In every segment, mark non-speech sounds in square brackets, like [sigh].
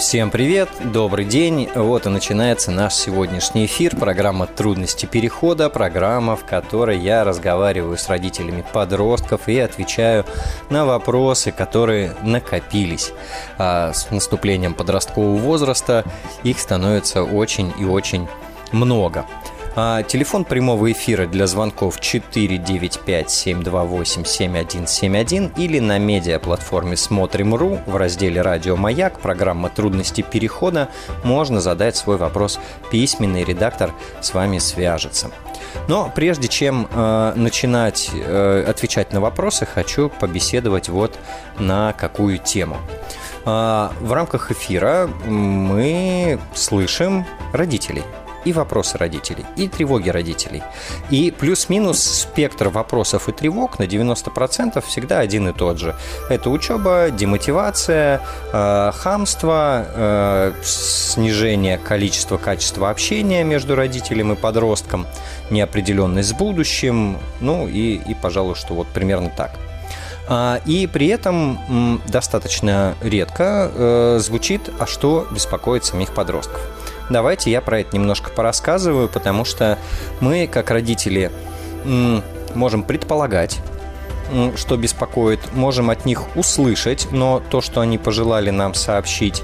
Всем привет, добрый день. Вот и начинается наш сегодняшний эфир, программа «Трудности перехода», программа, в которой я разговариваю с родителями подростков и отвечаю на вопросы, которые накопились. А с наступлением подросткового возраста их становится очень и очень много. А, телефон прямого эфира для звонков 495-728-7171 или на медиаплатформе «Смотрим.ру» в разделе «Радио Маяк» программа «Трудности перехода» можно задать свой вопрос письменный, редактор с вами свяжется. Но прежде чем э, начинать э, отвечать на вопросы, хочу побеседовать вот на какую тему. Э, в рамках эфира мы слышим родителей – и вопросы родителей, и тревоги родителей. И плюс-минус спектр вопросов и тревог на 90% всегда один и тот же. Это учеба, демотивация, э, хамство, э, снижение количества, качества общения между родителем и подростком, неопределенность с будущим, ну и, и пожалуй, что вот примерно так. А, и при этом достаточно редко э, звучит, а что беспокоит самих подростков. Давайте я про это немножко порассказываю, потому что мы, как родители, можем предполагать, что беспокоит, можем от них услышать, но то, что они пожелали нам сообщить,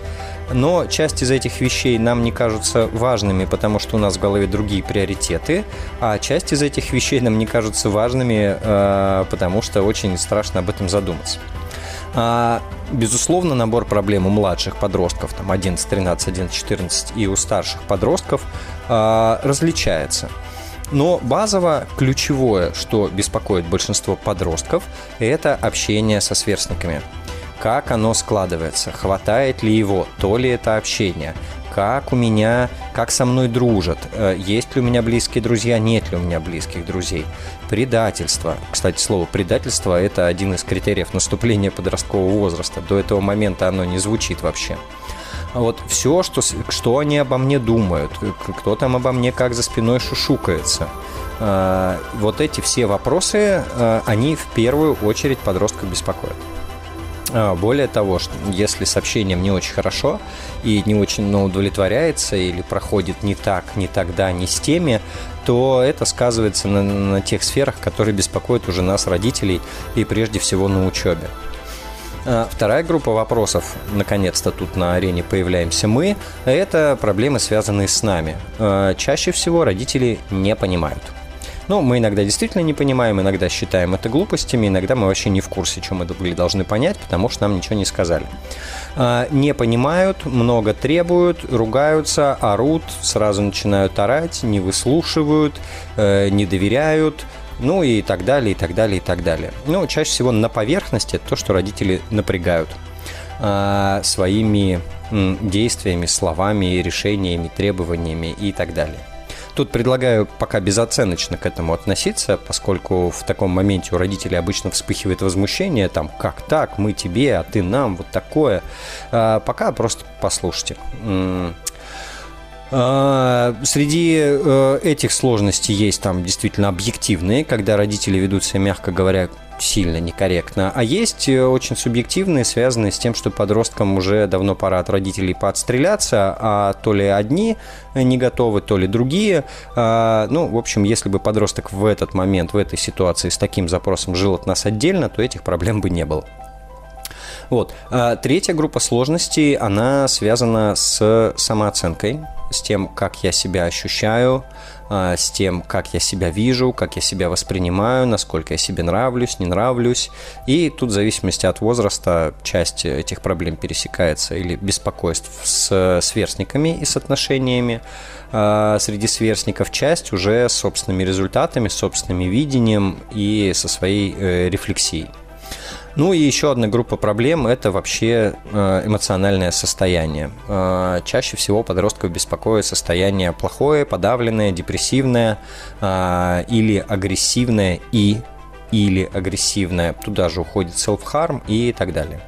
но часть из этих вещей нам не кажутся важными, потому что у нас в голове другие приоритеты, а часть из этих вещей нам не кажутся важными, э, потому что очень страшно об этом задуматься. А, безусловно, набор проблем у младших подростков, там 11, 13, 11, 14 и у старших подростков а, различается. Но базово ключевое, что беспокоит большинство подростков, это общение со сверстниками. Как оно складывается, хватает ли его, то ли это общение, как у меня, как со мной дружат, э, есть ли у меня близкие друзья, нет ли у меня близких друзей. Предательство. Кстати, слово предательство – это один из критериев наступления подросткового возраста. До этого момента оно не звучит вообще. Вот все, что, что они обо мне думают, кто там обо мне как за спиной шушукается. Э, вот эти все вопросы, э, они в первую очередь подростка беспокоят. А, более того, что если с общением не очень хорошо и не очень ну, удовлетворяется или проходит не так, не тогда, не с теми, то это сказывается на, на тех сферах, которые беспокоят уже нас, родителей, и прежде всего на учебе. А, вторая группа вопросов, наконец-то тут на арене появляемся мы, это проблемы, связанные с нами. А, чаще всего родители не понимают – ну, мы иногда действительно не понимаем, иногда считаем это глупостями, иногда мы вообще не в курсе, чем мы были должны понять, потому что нам ничего не сказали. А, не понимают, много требуют, ругаются, орут, сразу начинают орать, не выслушивают, э, не доверяют, ну и так далее, и так далее, и так далее. Ну, чаще всего на поверхности то, что родители напрягают а, своими действиями, словами, решениями, требованиями и так далее. Тут предлагаю пока безоценочно к этому относиться, поскольку в таком моменте у родителей обычно вспыхивает возмущение, там, как так, мы тебе, а ты нам, вот такое. А, пока просто послушайте. А, среди э, этих сложностей есть там действительно объективные, когда родители ведут себя, мягко говоря, сильно некорректно. А есть э, очень субъективные, связанные с тем, что подросткам уже давно пора от родителей поотстреляться, а то ли одни не готовы, то ли другие. А, ну, в общем, если бы подросток в этот момент, в этой ситуации с таким запросом жил от нас отдельно, то этих проблем бы не было. Вот. А третья группа сложностей, она связана с самооценкой, с тем, как я себя ощущаю, с тем, как я себя вижу, как я себя воспринимаю, насколько я себе нравлюсь, не нравлюсь. И тут в зависимости от возраста часть этих проблем пересекается или беспокойств с сверстниками и с отношениями а, среди сверстников, часть уже с собственными результатами, собственным видением и со своей э, рефлексией. Ну и еще одна группа проблем – это вообще э, эмоциональное состояние. Э, чаще всего подростков беспокоит состояние плохое, подавленное, депрессивное э, или агрессивное и или агрессивное. Туда же уходит self-harm и так далее.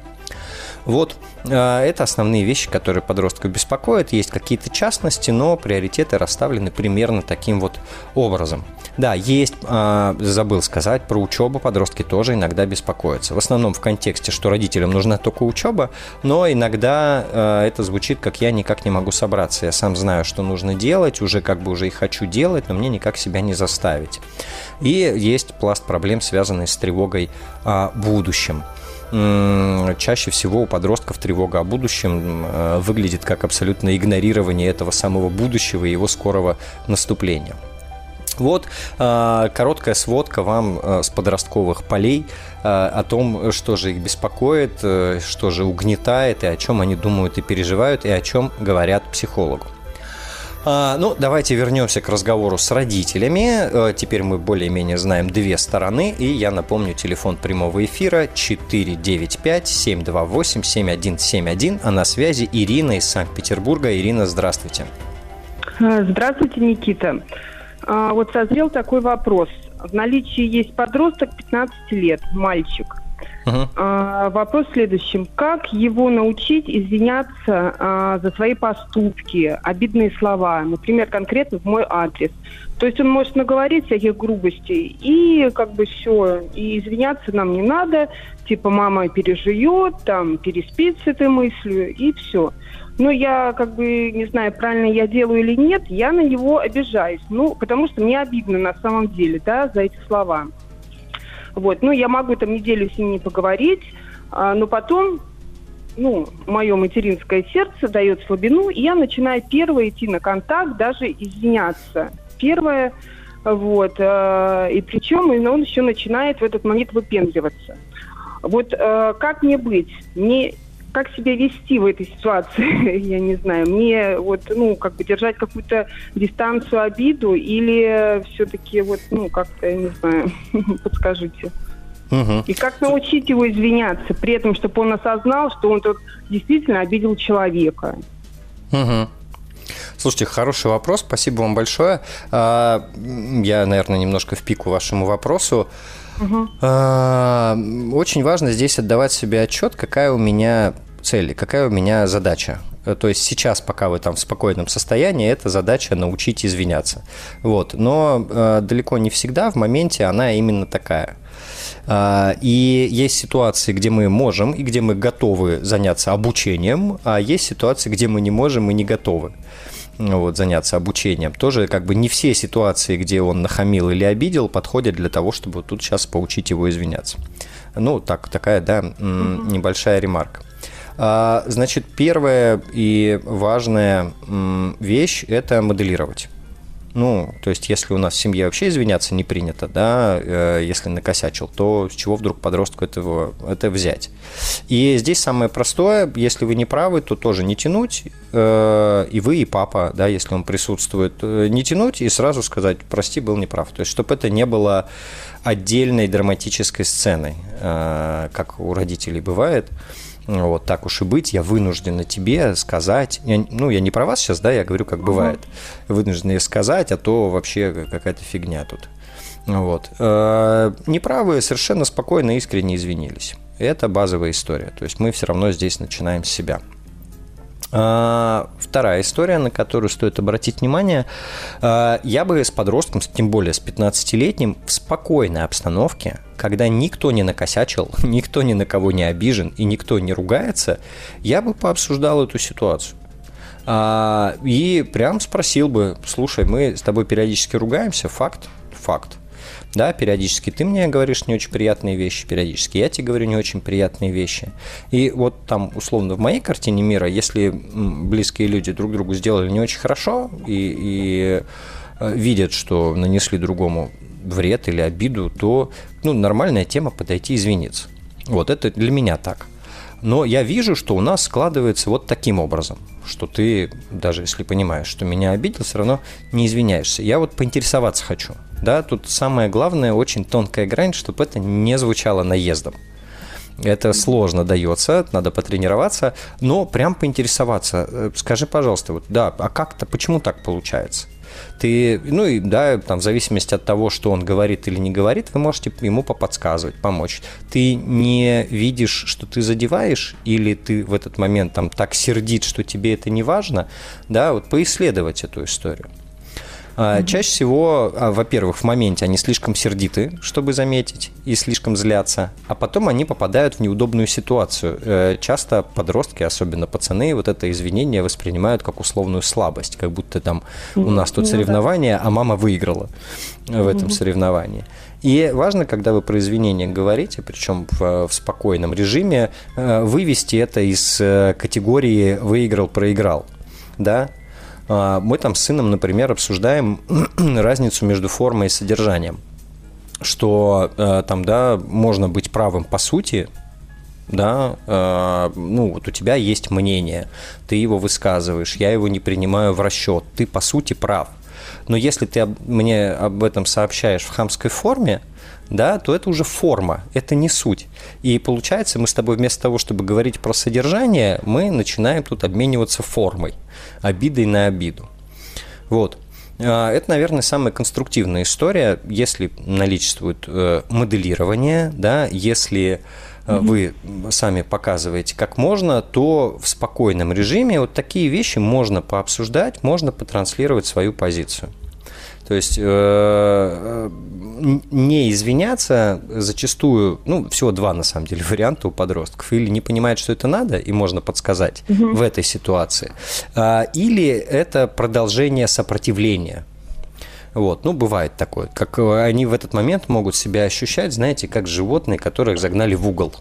Вот э, это основные вещи, которые подростков беспокоят. Есть какие-то частности, но приоритеты расставлены примерно таким вот образом. Да, есть, э, забыл сказать, про учебу подростки тоже иногда беспокоятся. В основном в контексте, что родителям нужна только учеба, но иногда э, это звучит как я никак не могу собраться. Я сам знаю, что нужно делать, уже как бы уже и хочу делать, но мне никак себя не заставить. И есть пласт проблем, связанный с тревогой о будущем чаще всего у подростков тревога о будущем э, выглядит как абсолютно игнорирование этого самого будущего и его скорого наступления. Вот э, короткая сводка вам э, с подростковых полей о том, что же их беспокоит, что же угнетает, и о чем они думают и переживают, и о чем говорят психологу. А, ну, давайте вернемся к разговору с родителями. Э, теперь мы более-менее знаем две стороны. И я напомню, телефон прямого эфира 495-728-7171. А на связи Ирина из Санкт-Петербурга. Ирина, здравствуйте. А, здравствуйте, Никита. А, вот созрел такой вопрос. В наличии есть подросток 15 лет, мальчик – Uh-huh. А, вопрос в следующем. Как его научить извиняться а, за свои поступки, обидные слова, например, конкретно в мой адрес? То есть он может наговорить всяких грубостей, и как бы все, и извиняться нам не надо, типа мама переживет, там, переспит с этой мыслью, и все. Но я как бы не знаю, правильно я делаю или нет, я на него обижаюсь. Ну, потому что мне обидно на самом деле, да, за эти слова. Вот. Ну, я могу там неделю с ним поговорить, а, но потом ну, мое материнское сердце дает слабину, и я начинаю первое идти на контакт, даже извиняться. Первое, вот, э, и причем он еще начинает в этот момент выпендриваться. Вот э, как мне быть? Мне как себя вести в этой ситуации, [laughs] я не знаю. Мне вот, ну, как бы держать какую-то дистанцию, обиду или все-таки вот, ну, как-то, я не знаю, [laughs] подскажите. Угу. И как научить его извиняться, при этом, чтобы он осознал, что он тут действительно обидел человека. Угу. Слушайте, хороший вопрос, спасибо вам большое. А, я, наверное, немножко в пику вашему вопросу. Угу. Очень важно здесь отдавать себе отчет, какая у меня цель, какая у меня задача. Э, то есть сейчас, пока вы там в спокойном состоянии, эта задача научить извиняться. Вот. Но э, далеко не всегда в моменте она именно такая. Э, и есть ситуации, где мы можем и где мы готовы заняться обучением, а есть ситуации, где мы не можем и не готовы вот, заняться обучением. Тоже как бы не все ситуации, где он нахамил или обидел, подходят для того, чтобы вот тут сейчас поучить его извиняться. Ну, так, такая, да, небольшая ремарка. А, значит, первая и важная вещь – это моделировать. Ну, то есть, если у нас в семье вообще извиняться не принято, да, э, если накосячил, то с чего вдруг подростку этого, это взять? И здесь самое простое, если вы не правы, то тоже не тянуть, э, и вы, и папа, да, если он присутствует, э, не тянуть и сразу сказать, прости, был неправ. То есть, чтобы это не было отдельной драматической сценой, как у родителей бывает, вот так уж и быть, я вынуждена тебе сказать, я, ну, я не про вас сейчас, да, я говорю, как бывает, вынуждена сказать, а то вообще какая-то фигня тут. Вот. Э, неправы совершенно спокойно, искренне извинились. Это базовая история. То есть мы все равно здесь начинаем с себя. А, вторая история, на которую стоит обратить внимание, а, я бы с подростком, тем более с 15-летним, в спокойной обстановке, когда никто не накосячил, [laughs] никто ни на кого не обижен и никто не ругается, я бы пообсуждал эту ситуацию. А, и прям спросил бы, слушай, мы с тобой периодически ругаемся, факт, факт. Да, периодически ты мне говоришь не очень приятные вещи, периодически я тебе говорю не очень приятные вещи. И вот там, условно, в моей картине мира, если близкие люди друг другу сделали не очень хорошо и, и э, видят, что нанесли другому вред или обиду, то ну, нормальная тема подойти извиниться. Вот это для меня так. Но я вижу, что у нас складывается вот таким образом, что ты, даже если понимаешь, что меня обидел, все равно не извиняешься. Я вот поинтересоваться хочу – да, тут самое главное, очень тонкая грань, чтобы это не звучало наездом. Это сложно дается, надо потренироваться, но прям поинтересоваться. Э, скажи, пожалуйста, вот, да, а как-то, почему так получается? Ты, ну и да, там в зависимости от того, что он говорит или не говорит, вы можете ему поподсказывать, помочь. Ты не видишь, что ты задеваешь, или ты в этот момент там так сердит, что тебе это не важно, да, вот поисследовать эту историю. Mm-hmm. Чаще всего, а, во-первых, в моменте они слишком сердиты, чтобы заметить, и слишком злятся, а потом они попадают в неудобную ситуацию. Э, часто подростки, особенно пацаны, вот это извинение воспринимают как условную слабость, как будто там у нас тут ну соревнование, а мама выиграла в этом соревновании. И важно, когда вы про извинения говорите, причем в, в спокойном режиме, э, вывести это из э, категории выиграл-проиграл. Да, а, мы там с сыном, например, обсуждаем [clears throat] разницу между формой и содержанием. Что э, там, да, можно быть правым по сути, да, э, ну вот у тебя есть мнение, ты его высказываешь, я его не принимаю в расчет, ты по сути прав. Но если ты мне об этом сообщаешь в хамской форме, да, то это уже форма, это не суть. И получается, мы с тобой вместо того, чтобы говорить про содержание, мы начинаем тут обмениваться формой, обидой на обиду. Вот. А, это, наверное, самая конструктивная история, если наличествует э, моделирование, да, если mm-hmm. вы сами показываете, как можно, то в спокойном режиме вот такие вещи можно пообсуждать, можно потранслировать свою позицию. То есть э, э, не извиняться зачастую, ну, всего два на самом деле [laughs] варианта у подростков. Или не понимают, что это надо, и можно подсказать угу. в этой ситуации. А, или это продолжение сопротивления. Вот, ну, бывает такое. Как они в этот момент могут себя ощущать, знаете, как животные, которых загнали в угол.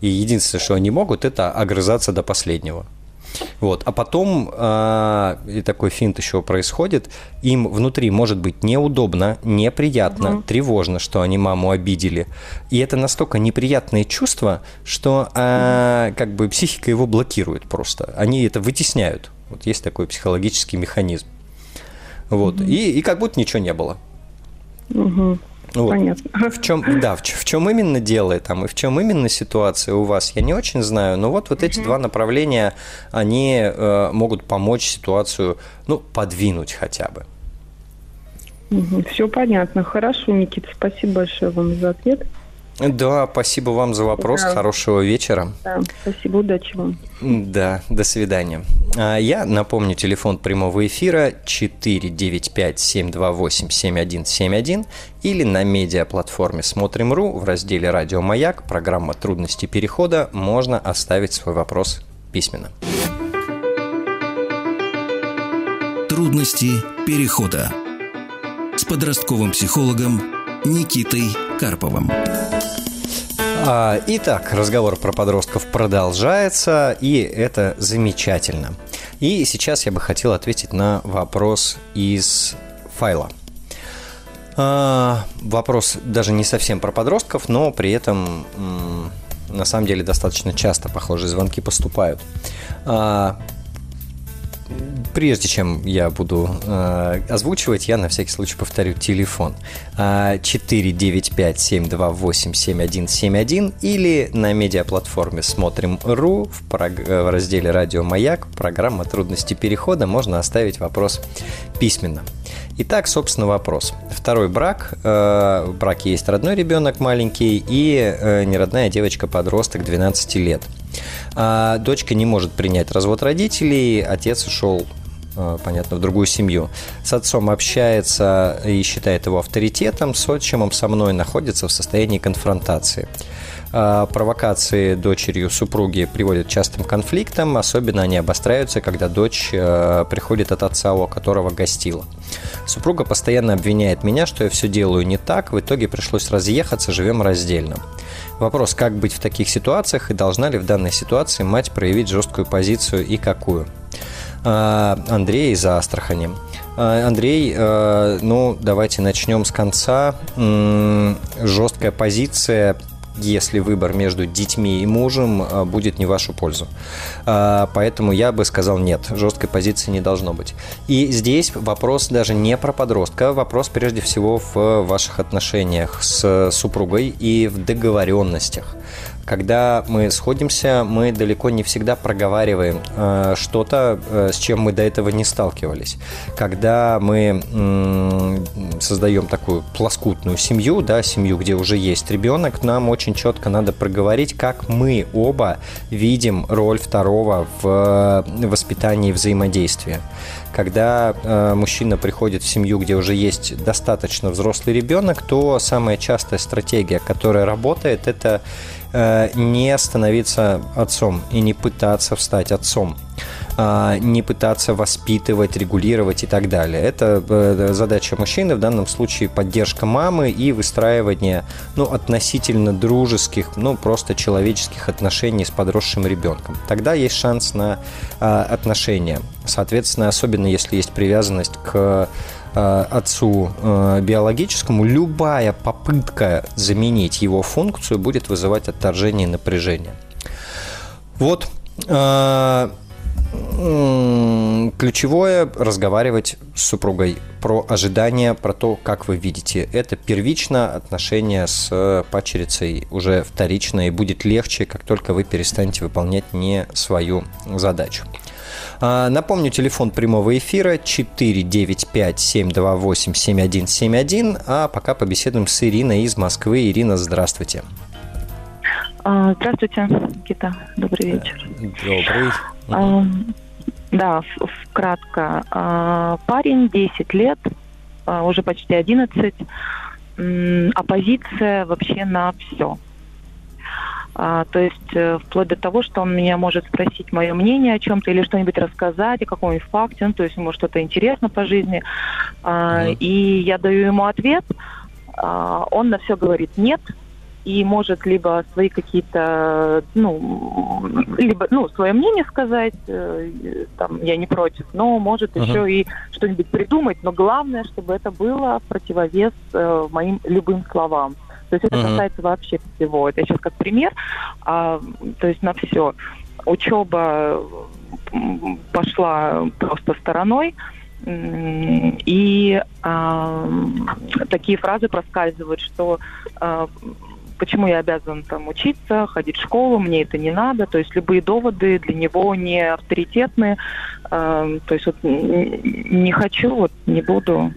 И единственное, что они могут, это огрызаться до последнего. Вот. А потом, э, и такой финт еще происходит, им внутри может быть неудобно, неприятно, угу. тревожно, что они маму обидели. И это настолько неприятные чувства, что э, как бы психика его блокирует просто. Они это вытесняют. Вот есть такой психологический механизм. Вот. Угу. И, и как будто ничего не было. Угу. Вот. Понятно. В чем, да, в, в чем именно дело там и в чем именно ситуация у вас, я не очень знаю, но вот, вот эти угу. два направления, они э, могут помочь ситуацию, ну, подвинуть хотя бы. Угу. Все понятно. Хорошо, Никита, спасибо большое вам за ответ. Да, спасибо вам за вопрос. Да. Хорошего вечера. Да, спасибо, удачи вам. Да, до свидания. А, я напомню, телефон прямого эфира 495-728-7171 или на медиаплатформе «Смотрим.ру» в разделе «Радио Маяк» программа «Трудности перехода» можно оставить свой вопрос письменно. Трудности перехода с подростковым психологом Никитой Карповым. А, итак, разговор про подростков продолжается, и это замечательно. И сейчас я бы хотел ответить на вопрос из файла. А, вопрос даже не совсем про подростков, но при этом на самом деле достаточно часто похожие звонки поступают. А, прежде чем я буду э, озвучивать, я на всякий случай повторю телефон. Э, 495-728-7171 или на медиаплатформе «Смотрим.ру» в, прог- э, в разделе «Радио Маяк» программа «Трудности перехода» можно оставить вопрос письменно. Итак, собственно, вопрос. Второй брак. Э, в браке есть родной ребенок маленький и э, неродная девочка-подросток 12 лет. А дочка не может принять развод родителей, отец ушел Э, понятно, в другую семью. С отцом общается и считает его авторитетом, с отчимом со мной находится в состоянии конфронтации. Э, провокации дочерью супруги приводят к частым конфликтам, особенно они обостряются, когда дочь э, приходит от отца, у которого гостила. Супруга постоянно обвиняет меня, что я все делаю не так, в итоге пришлось разъехаться, живем раздельно. Вопрос, как быть в таких ситуациях и должна ли в данной ситуации мать проявить жесткую позицию и какую? А, Андрей из Астрахани. А, Андрей, а, ну, давайте начнем с конца. Жесткая позиция если выбор между детьми и мужем будет не в вашу пользу. Поэтому я бы сказал нет, жесткой позиции не должно быть. И здесь вопрос даже не про подростка, вопрос прежде всего в ваших отношениях с супругой и в договоренностях. Когда мы сходимся, мы далеко не всегда проговариваем э, что-то, э, с чем мы до этого не сталкивались. Когда мы э, создаем такую плоскутную семью, да, семью, где уже есть ребенок, нам очень четко надо проговорить, как мы оба видим роль второго в воспитании взаимодействия. Когда э, мужчина приходит в семью, где уже есть достаточно взрослый ребенок, то самая частая стратегия, которая работает, это э, не становиться отцом и не пытаться стать отцом. А, не пытаться воспитывать, регулировать и так далее. Это э, задача мужчины, в данном случае поддержка мамы и выстраивание ну, относительно дружеских, ну просто человеческих отношений с подросшим ребенком. Тогда есть шанс на а, отношения. Соответственно, особенно если есть привязанность к отцу биологическому, любая попытка заменить его функцию будет вызывать отторжение и напряжение. Вот Ключевое – разговаривать с супругой про ожидания, про то, как вы видите. Это первично, отношения с пачерицей уже вторично, и будет легче, как только вы перестанете выполнять не свою задачу. А, напомню, телефон прямого эфира 495-728-7171, а пока побеседуем с Ириной из Москвы. Ирина, здравствуйте. А, здравствуйте, Никита. Добрый вечер. Добрый. А, да, кратко. Парень 10 лет, уже почти 11. Оппозиция вообще на все. А, то есть э, вплоть до того, что он меня может спросить мое мнение о чем-то или что-нибудь рассказать, о каком-нибудь факте, ну, то есть ему что-то интересно по жизни. А, mm. И я даю ему ответ, а, он на все говорит нет, и может либо свои какие-то, ну, либо, ну, свое мнение сказать, э, там, я не против, но может uh-huh. еще и что-нибудь придумать, но главное, чтобы это было в противовес э, моим любым словам. То есть это uh-huh. касается вообще всего. Это сейчас как пример, а, то есть на все. Учеба пошла просто стороной, и э, такие фразы проскальзывают, что э, почему я обязан там учиться, ходить в школу, мне это не надо. То есть любые доводы для него не авторитетны. Э, то есть вот не хочу, вот не буду.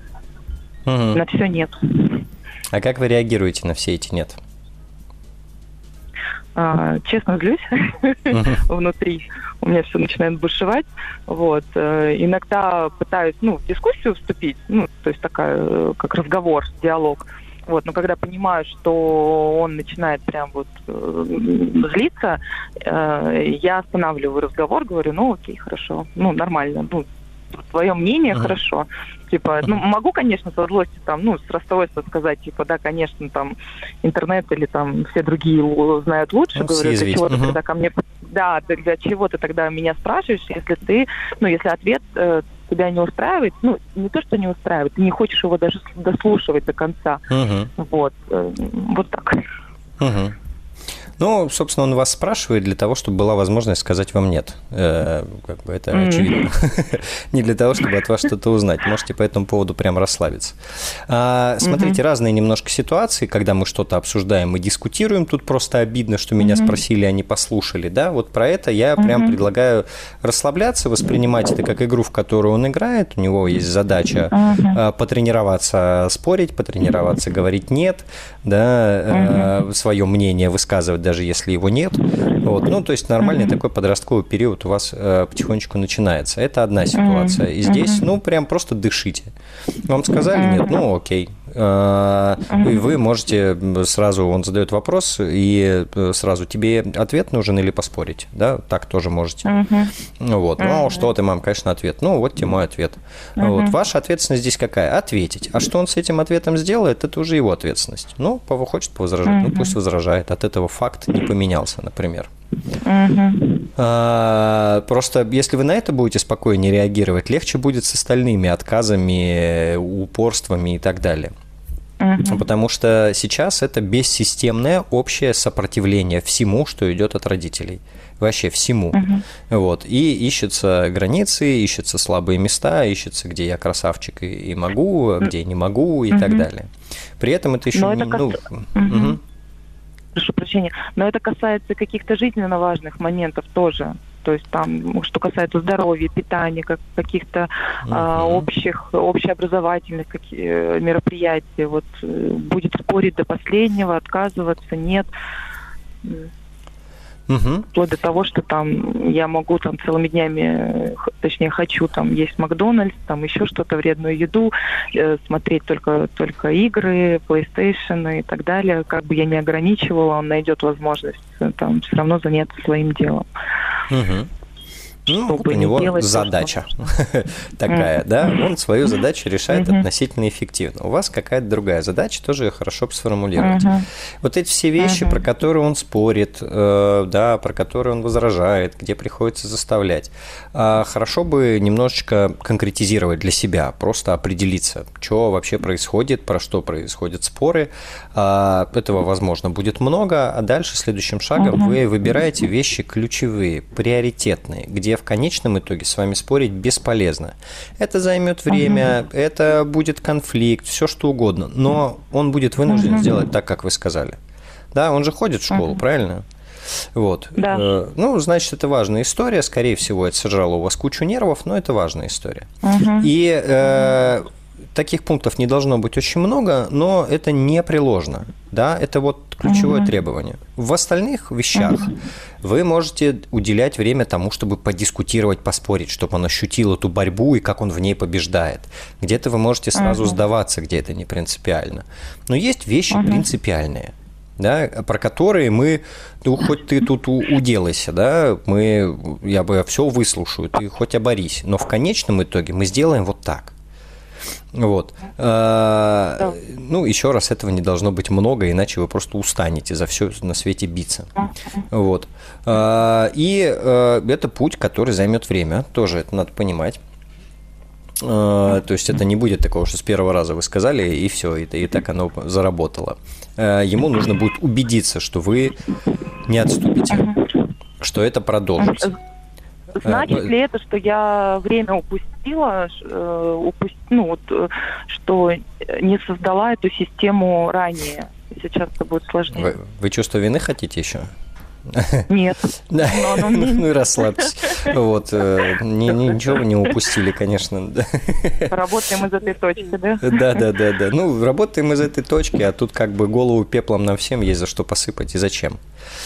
Угу. На все нет. А как вы реагируете на все эти нет? А, честно злюсь [laughs] внутри. У меня все начинает бушевать. Вот. Э, иногда пытаюсь, ну, в дискуссию вступить, ну, то есть такая, э, как разговор, диалог. Вот, но когда понимаю, что он начинает прям вот э, злиться, э, я останавливаю разговор, говорю, ну окей, хорошо, ну нормально, ну твое мнение, uh-huh. хорошо. Типа, ну, могу, конечно, со злости там, ну, с расстройства сказать, типа, да, конечно, там, интернет или там все другие знают лучше, ну, говорю, для чего ты тогда ко мне, да, для чего ты тогда меня спрашиваешь, если ты, ну, если ответ э, тебя не устраивает, ну, не то, что не устраивает, ты не хочешь его даже дослушивать до конца. Uh-huh. Вот. Э, вот так. Uh-huh. Ну, собственно, он вас спрашивает для того, чтобы была возможность сказать вам нет. Э, как бы это mm. очевидно. [laughs] Не для того, чтобы от вас что-то узнать. Можете по этому поводу прям расслабиться. А, смотрите, mm-hmm. разные немножко ситуации, когда мы что-то обсуждаем и дискутируем. Тут просто обидно, что меня mm-hmm. спросили, а не послушали. Да, вот про это я mm-hmm. прям предлагаю расслабляться, воспринимать это как игру, в которую он играет. У него есть задача mm-hmm. потренироваться спорить, потренироваться говорить нет, да, mm-hmm. свое мнение высказывать даже если его нет. Вот. Ну, то есть нормальный mm-hmm. такой подростковый период у вас э, потихонечку начинается. Это одна ситуация. И здесь, ну, прям просто дышите. Вам сказали нет, ну, окей, и вы можете сразу, он задает вопрос, и э, сразу тебе ответ нужен или поспорить, да, так тоже можете. Uh-huh. Вот, ну, что ты, мам, конечно, ответ. Ну, вот тебе мой ответ. Uh-huh. Вот, ваша ответственность здесь какая? Ответить. А что он с этим ответом сделает, это уже его ответственность. Ну, хочет повозражать, uh-huh. ну, пусть возражает. От этого факт не поменялся, например. А, просто если вы на это будете спокойнее реагировать, легче будет с остальными отказами, упорствами и так далее. Угу. Потому что сейчас это бессистемное общее сопротивление всему, что идет от родителей. Вообще всему. Угу. Вот. И ищутся границы, ищутся слабые места, ищется, где я красавчик и, и могу, где не могу и угу. так далее. При этом это еще Но не. Это ну, угу. Угу. прошу прощения, но это касается каких-то жизненно важных моментов тоже. То есть там, что касается здоровья, питания, как, каких-то uh-huh. а, общих, общеобразовательных каких, э, мероприятий, вот э, будет спорить до последнего, отказываться, нет. Угу. Вплоть до того, что там я могу там целыми днями, точнее хочу там есть Макдональдс, там еще что-то, вредную еду, э, смотреть только, только игры, PlayStation и так далее. Как бы я не ограничивала, он найдет возможность э, там все равно заняться своим делом. Угу. Ну, вот у него задача [laughs] такая, да, он свою задачу решает относительно эффективно. У вас какая-то другая задача, тоже ее хорошо сформулировать. Вот эти все вещи, про которые он спорит, э, да, про которые он возражает, где приходится заставлять, а, хорошо бы немножечко конкретизировать для себя, просто определиться, что вообще происходит, про что происходят споры. А, этого, возможно, будет много, а дальше следующим шагом вы выбираете вещи ключевые, приоритетные, где в конечном итоге с вами спорить бесполезно. Это займет время, угу. это будет конфликт, все что угодно, но он будет вынужден угу. сделать так, как вы сказали. Да, он же ходит в школу, угу. правильно? Вот. Да. Э, ну, значит, это важная история. Скорее всего, это сожрало у вас кучу нервов, но это важная история. Угу. И э, таких пунктов не должно быть очень много, но это непреложно. Да, это вот ключевое угу. требование. В остальных вещах угу. вы можете уделять время тому, чтобы подискутировать, поспорить, чтобы он ощутил эту борьбу и как он в ней побеждает. Где-то вы можете сразу угу. сдаваться, где это не принципиально. Но есть вещи угу. принципиальные да, про которые мы, ну, хоть ты тут уделайся, да, мы, я бы все выслушаю, ты хоть оборись, но в конечном итоге мы сделаем вот так. Вот. А, да. Ну, еще раз, этого не должно быть много, иначе вы просто устанете за все на свете биться. Вот. А, и а, это путь, который займет время, тоже это надо понимать. То есть это не будет такого, что с первого раза вы сказали, и все, и, и так оно заработало. Ему нужно будет убедиться, что вы не отступите, что это продолжится. Значит э, ли это, что я время упустила, э, упуст... ну, вот, э, что не создала эту систему ранее? Сейчас это будет сложнее. Вы, вы чувство вины хотите еще? Нет. Да. Ну и расслабьтесь. Вот. Э, ничего вы не упустили, конечно. Работаем из этой точки, да? Да, да, да, да. Ну, работаем из этой точки, а тут как бы голову пеплом нам всем есть за что посыпать и зачем.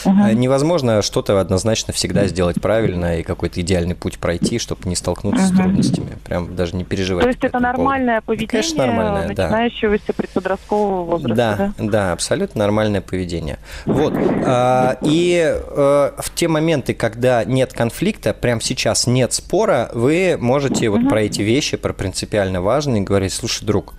Угу. Невозможно что-то однозначно всегда сделать правильно и какой-то идеальный путь пройти, чтобы не столкнуться с трудностями. Прям даже не переживать. То есть это нормальное поводу. поведение начинающегося предподросткового возраста, да? Да, абсолютно нормальное поведение. Вот. А, э, в те моменты, когда нет конфликта, прямо сейчас нет спора, вы можете вот про эти вещи, про принципиально важные, говорить, слушай, друг,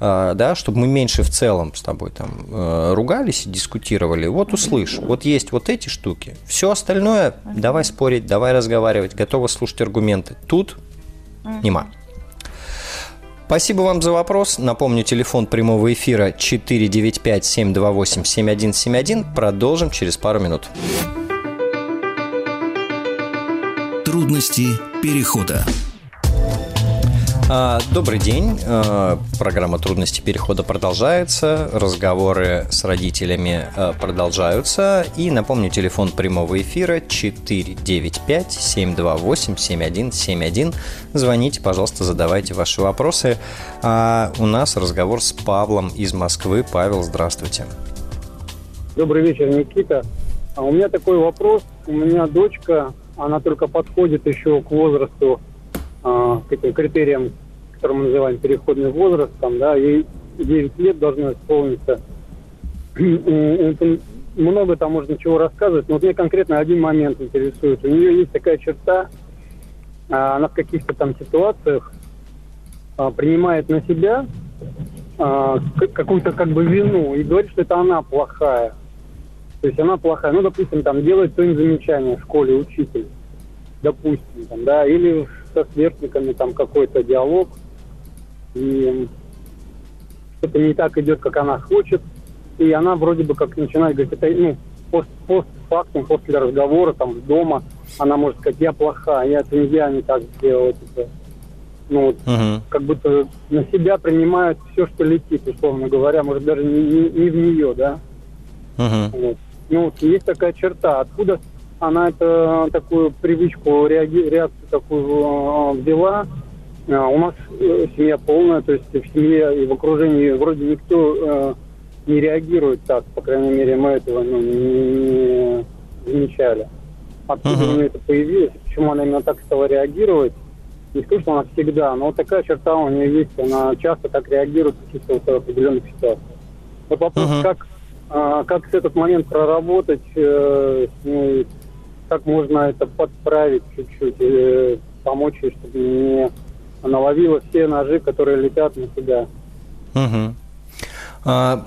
э, да, чтобы мы меньше в целом с тобой там э, ругались и дискутировали, вот услышь, вот есть вот эти штуки, все остальное давай спорить, давай разговаривать, готова слушать аргументы. Тут нема. Спасибо вам за вопрос. Напомню, телефон прямого эфира 495-728-7171. Продолжим через пару минут. Трудности перехода. А, добрый день. А, программа «Трудности перехода» продолжается. Разговоры с родителями а, продолжаются. И напомню, телефон прямого эфира 495-728-7171. Звоните, пожалуйста, задавайте ваши вопросы. А у нас разговор с Павлом из Москвы. Павел, здравствуйте. Добрый вечер, Никита. А у меня такой вопрос. У меня дочка, она только подходит еще к возрасту а, к этим критериям, которые мы называем переходный возраст, там, да, ей 9 лет должно исполниться. Много там можно чего рассказывать, но вот мне конкретно один момент интересует. У нее есть такая черта, а, она в каких-то там ситуациях а, принимает на себя какую-то как бы вину и говорит, что это она плохая. То есть она плохая. Ну, допустим, там делает кто-нибудь замечание в школе, учитель, допустим, там, да, или со сверстниками там какой-то диалог, и что-то не так идет, как она хочет, и она вроде бы как начинает говорить, это, ну, пост, постфактум, после разговора там дома, она может сказать, я плохая, я это не я не так сделала, типа, ну, вот, uh-huh. как будто на себя принимают все, что летит, условно говоря, может даже не, не, не в нее, да. Uh-huh. Вот. Ну, вот есть такая черта. Откуда она это такую привычку, реакцию такую э, взяла? Э, у нас э, семья полная, то есть в семье и в окружении вроде никто э, не реагирует так, по крайней мере, мы этого ну, не, замечали. Откуда uh-huh. у нее это появилось, почему она именно так стала реагировать, не скажу, что она всегда, но вот такая черта у нее есть, она часто так реагирует в каких-то вот определенных ситуациях. Вот вопрос, uh-huh. как, а, как с этот момент проработать, э, ну, как можно это подправить чуть-чуть, э, помочь ей, чтобы не она ловила все ножи, которые летят на себя. Угу.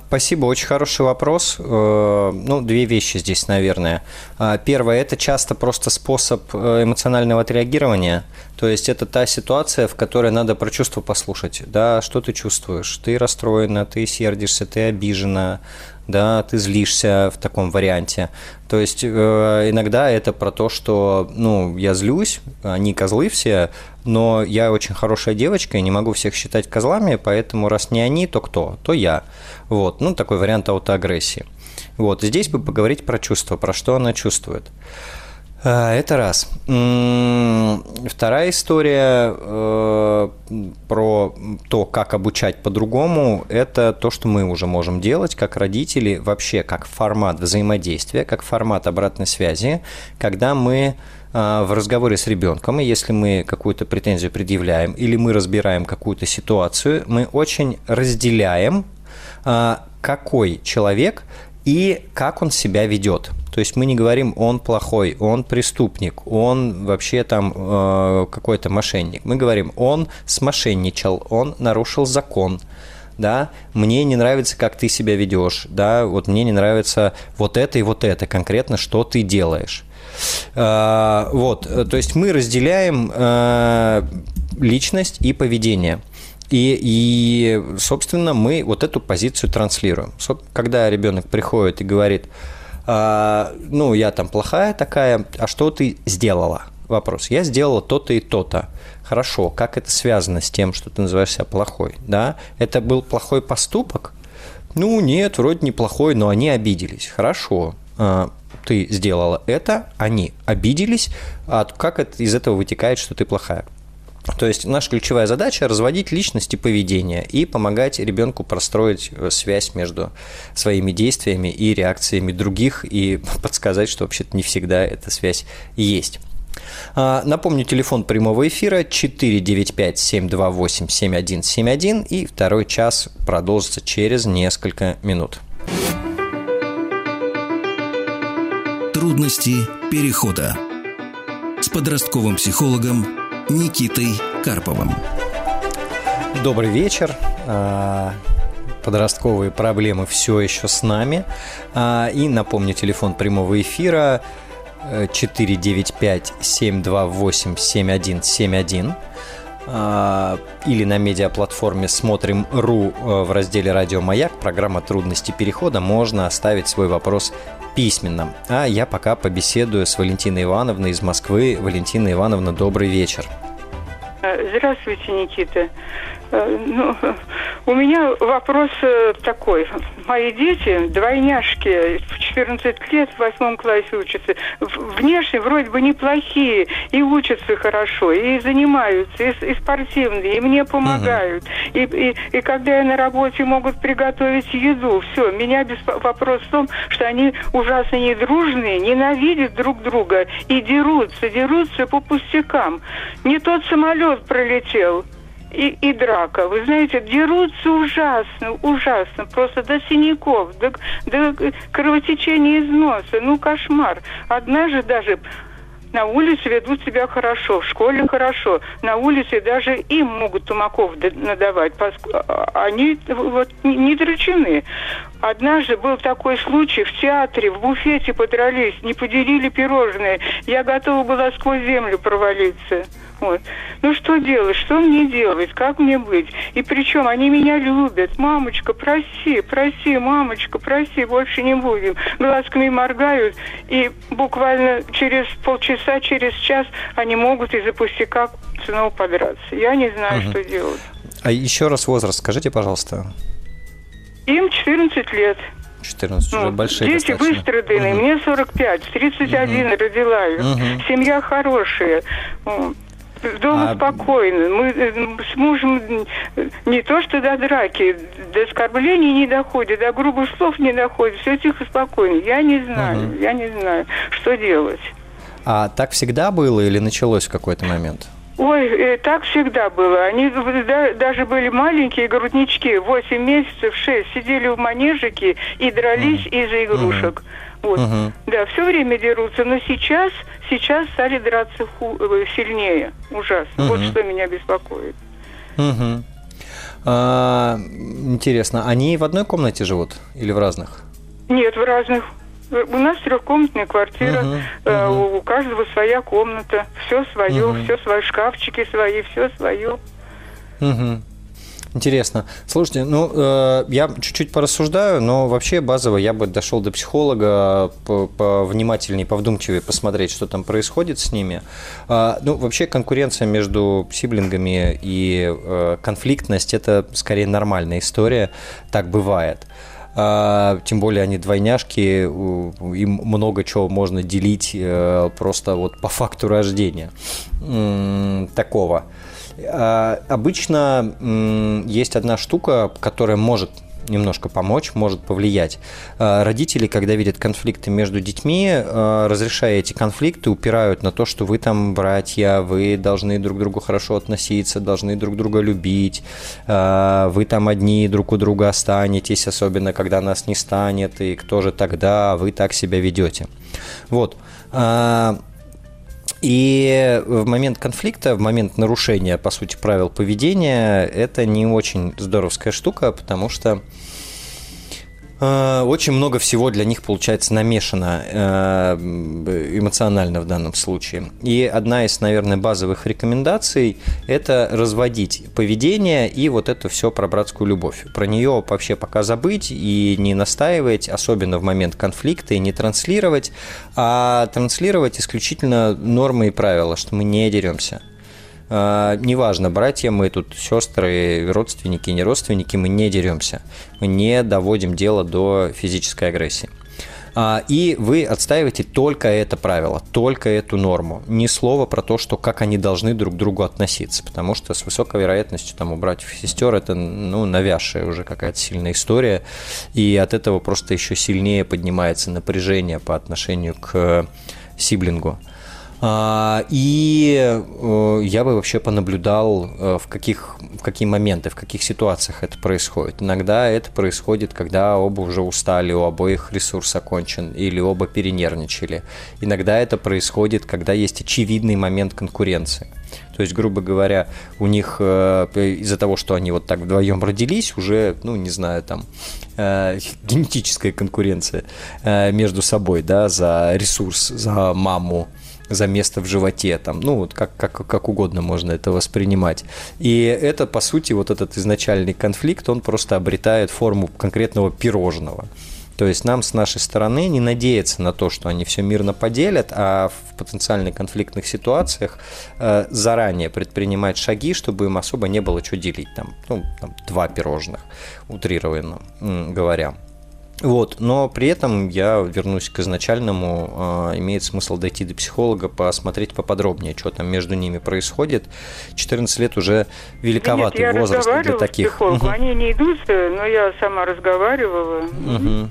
Спасибо, очень хороший вопрос. Э, ну, две вещи здесь, наверное. А, первое – это часто просто способ э, эмоционального отреагирования. То есть это та ситуация, в которой надо про чувства послушать. Да, что ты чувствуешь? Ты расстроена, ты сердишься, ты обижена, да, ты злишься в таком варианте. То есть э, иногда это про то, что, ну, я злюсь, они козлы все, но я очень хорошая девочка и не могу всех считать козлами, поэтому раз не они, то кто? То я. Вот, ну, такой вариант аутоагрессии. Вот, здесь бы поговорить про чувства, про что она чувствует. Это раз. Вторая история э, про то, как обучать по-другому, это то, что мы уже можем делать как родители, вообще как формат взаимодействия, как формат обратной связи, когда мы а, в разговоре с ребенком, и если мы какую-то претензию предъявляем или мы разбираем какую-то ситуацию, мы очень разделяем, а, какой человек и как он себя ведет. То есть мы не говорим, он плохой, он преступник, он вообще там э, какой-то мошенник. Мы говорим, он смошенничал, он нарушил закон, да, мне не нравится, как ты себя ведешь, да, вот мне не нравится вот это и вот это конкретно, что ты делаешь. Э, вот, то есть мы разделяем э, личность и поведение. И, и, собственно, мы вот эту позицию транслируем. Когда ребенок приходит и говорит, а, ну, я там плохая такая, а что ты сделала? Вопрос. Я сделала то-то и то-то. Хорошо, как это связано с тем, что ты называешь себя плохой? Да? Это был плохой поступок? Ну, нет, вроде неплохой, но они обиделись. Хорошо, а, ты сделала это, они обиделись, а как это, из этого вытекает, что ты плохая? То есть наша ключевая задача – разводить личность и поведение и помогать ребенку простроить э, связь между своими действиями и реакциями других и [laughs] подсказать, что вообще-то не всегда эта связь есть. А, напомню, телефон прямого эфира 495-728-7171 и второй час продолжится через несколько минут. Трудности перехода с подростковым психологом Никитой Карповым. Добрый вечер. А, подростковые проблемы все еще с нами. А, и напомню, телефон прямого эфира 495-728-7171 а, или на медиаплатформе «Смотрим.ру» в разделе «Радио Маяк» программа «Трудности перехода» можно оставить свой вопрос письменно. А я пока побеседую с Валентиной Ивановной из Москвы. Валентина Ивановна, добрый вечер. Здравствуйте, Никита. Э, ну, у меня вопрос э, такой. Мои дети, двойняшки, в 14 лет в восьмом классе учатся. Внешне вроде бы неплохие, и учатся хорошо, и занимаются, и, и спортивные, и мне помогают. Uh-huh. И, и, и когда я на работе могут приготовить еду, все, меня без вопрос в том, что они ужасно недружные, ненавидят друг друга и дерутся, дерутся по пустякам. Не тот самолет пролетел, и, и драка. Вы знаете, дерутся ужасно, ужасно, просто до синяков, до, до кровотечения из носа. Ну, кошмар. Однажды даже на улице ведут себя хорошо, в школе хорошо. На улице даже им могут тумаков надавать. А, они вот не дрочены. Однажды был такой случай, в театре, в буфете подрались, не поделили пирожные. Я готова была сквозь землю провалиться. Вот. Ну что делать? Что мне делать? Как мне быть? И причем они меня любят. Мамочка, проси, проси, мамочка, проси, больше не будем. Глазками моргают, и буквально через полчаса, через час они могут из-за пустяка снова подраться. Я не знаю, угу. что делать. А еще раз возраст скажите, пожалуйста. Им 14 лет. 14 ну, уже большие Дети достаточно. выстраданные, угу. мне 45, 31 угу. родила Угу. Семья хорошая. Дома а... спокойно. Мы э, с мужем не то что до драки, до оскорблений не доходит, до грубых слов не доходит. Все тихо, спокойно. Я не знаю, угу. я не знаю, что делать. А так всегда было или началось в какой-то момент? Ой, э, так всегда было. Они да, даже были маленькие груднички, 8 месяцев, 6, сидели в манежике и дрались mm. из-за игрушек. Mm. Вот. Mm-hmm. Да, все время дерутся, но сейчас, сейчас стали драться ху- э, сильнее. Ужасно. Mm-hmm. Вот что меня беспокоит. Mm-hmm. А, интересно, они в одной комнате живут или в разных? Нет, в разных. У нас трехкомнатная квартира, uh-huh, uh-huh. у каждого своя комната, все свое, uh-huh. все свои шкафчики свои, все свое. Uh-huh. Интересно. Слушайте, ну, э, я чуть-чуть порассуждаю, но вообще базово я бы дошел до психолога повнимательнее, повдумчивее посмотреть, что там происходит с ними. Э, ну, вообще конкуренция между сиблингами и э, конфликтность – это скорее нормальная история, так бывает. А, тем более они двойняшки, им много чего можно делить э, просто вот по факту рождения такого. А, обычно есть одна штука, которая может немножко помочь, может повлиять. А, родители, когда видят конфликты между детьми, а, разрешая эти конфликты, упирают на то, что вы там братья, вы должны друг к другу хорошо относиться, должны друг друга любить, вы там одни друг у друга останетесь, особенно когда нас не станет, и кто же тогда, вы так себя ведете. Вот. И в момент конфликта, в момент нарушения, по сути, правил поведения, это не очень здоровская штука, потому что очень много всего для них получается намешано э, эмоционально в данном случае. И одна из, наверное, базовых рекомендаций – это разводить поведение и вот это все про братскую любовь. Про нее вообще пока забыть и не настаивать, особенно в момент конфликта, и не транслировать, а транслировать исключительно нормы и правила, что мы не деремся. А, неважно, братья мы тут, сестры, родственники, не родственники, мы не деремся. Мы не доводим дело до физической агрессии. А, и вы отстаиваете только это правило, только эту норму. Ни слова про то, что как они должны друг к другу относиться. Потому что с высокой вероятностью там, у братьев и сестер это ну, навязшая уже какая-то сильная история. И от этого просто еще сильнее поднимается напряжение по отношению к сиблингу. А, и э, я бы вообще понаблюдал, э, в, каких, в какие моменты, в каких ситуациях это происходит. Иногда это происходит, когда оба уже устали, у обоих ресурс окончен, или оба перенервничали. Иногда это происходит, когда есть очевидный момент конкуренции. То есть, грубо говоря, у них э, из-за того, что они вот так вдвоем родились, уже, ну, не знаю, там, генетическая конкуренция между собой, да, за ресурс, за маму, за место в животе, там, ну, вот как, как, как угодно можно это воспринимать. И это, по сути, вот этот изначальный конфликт, он просто обретает форму конкретного пирожного. То есть нам с нашей стороны не надеяться на то, что они все мирно поделят, а в потенциально конфликтных ситуациях э, заранее предпринимать шаги, чтобы им особо не было что делить. Там, ну, там два пирожных, утрированно говоря. Вот, но при этом я вернусь к изначальному. Э, имеет смысл дойти до психолога, посмотреть поподробнее, что там между ними происходит. 14 лет уже великоватый Нет, возраст для таких. Угу. Они не идут, но я сама разговаривала. Угу.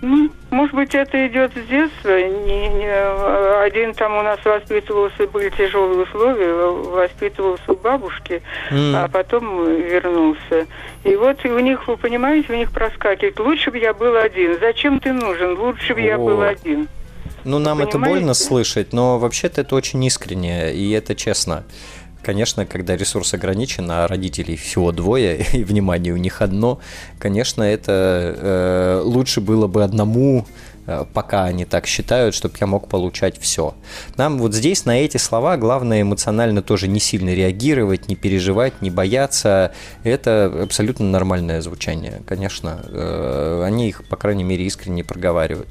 Ну, может быть, это идет с детства. Не, не, один там у нас воспитывался, были тяжелые условия, воспитывался у бабушки, mm. а потом вернулся. И вот у них, вы понимаете, у них проскакивает. Лучше бы я был один. Зачем ты нужен? Лучше бы я был один. Ну, нам Понимаете? это больно слышать, но вообще-то это очень искренне, и это честно. Конечно, когда ресурс ограничен, а родителей всего двое, [laughs] и внимание у них одно, конечно, это э, лучше было бы одному э, пока они так считают, чтобы я мог получать все. Нам вот здесь на эти слова главное эмоционально тоже не сильно реагировать, не переживать, не бояться. Это абсолютно нормальное звучание, конечно. Э, они их, по крайней мере, искренне проговаривают.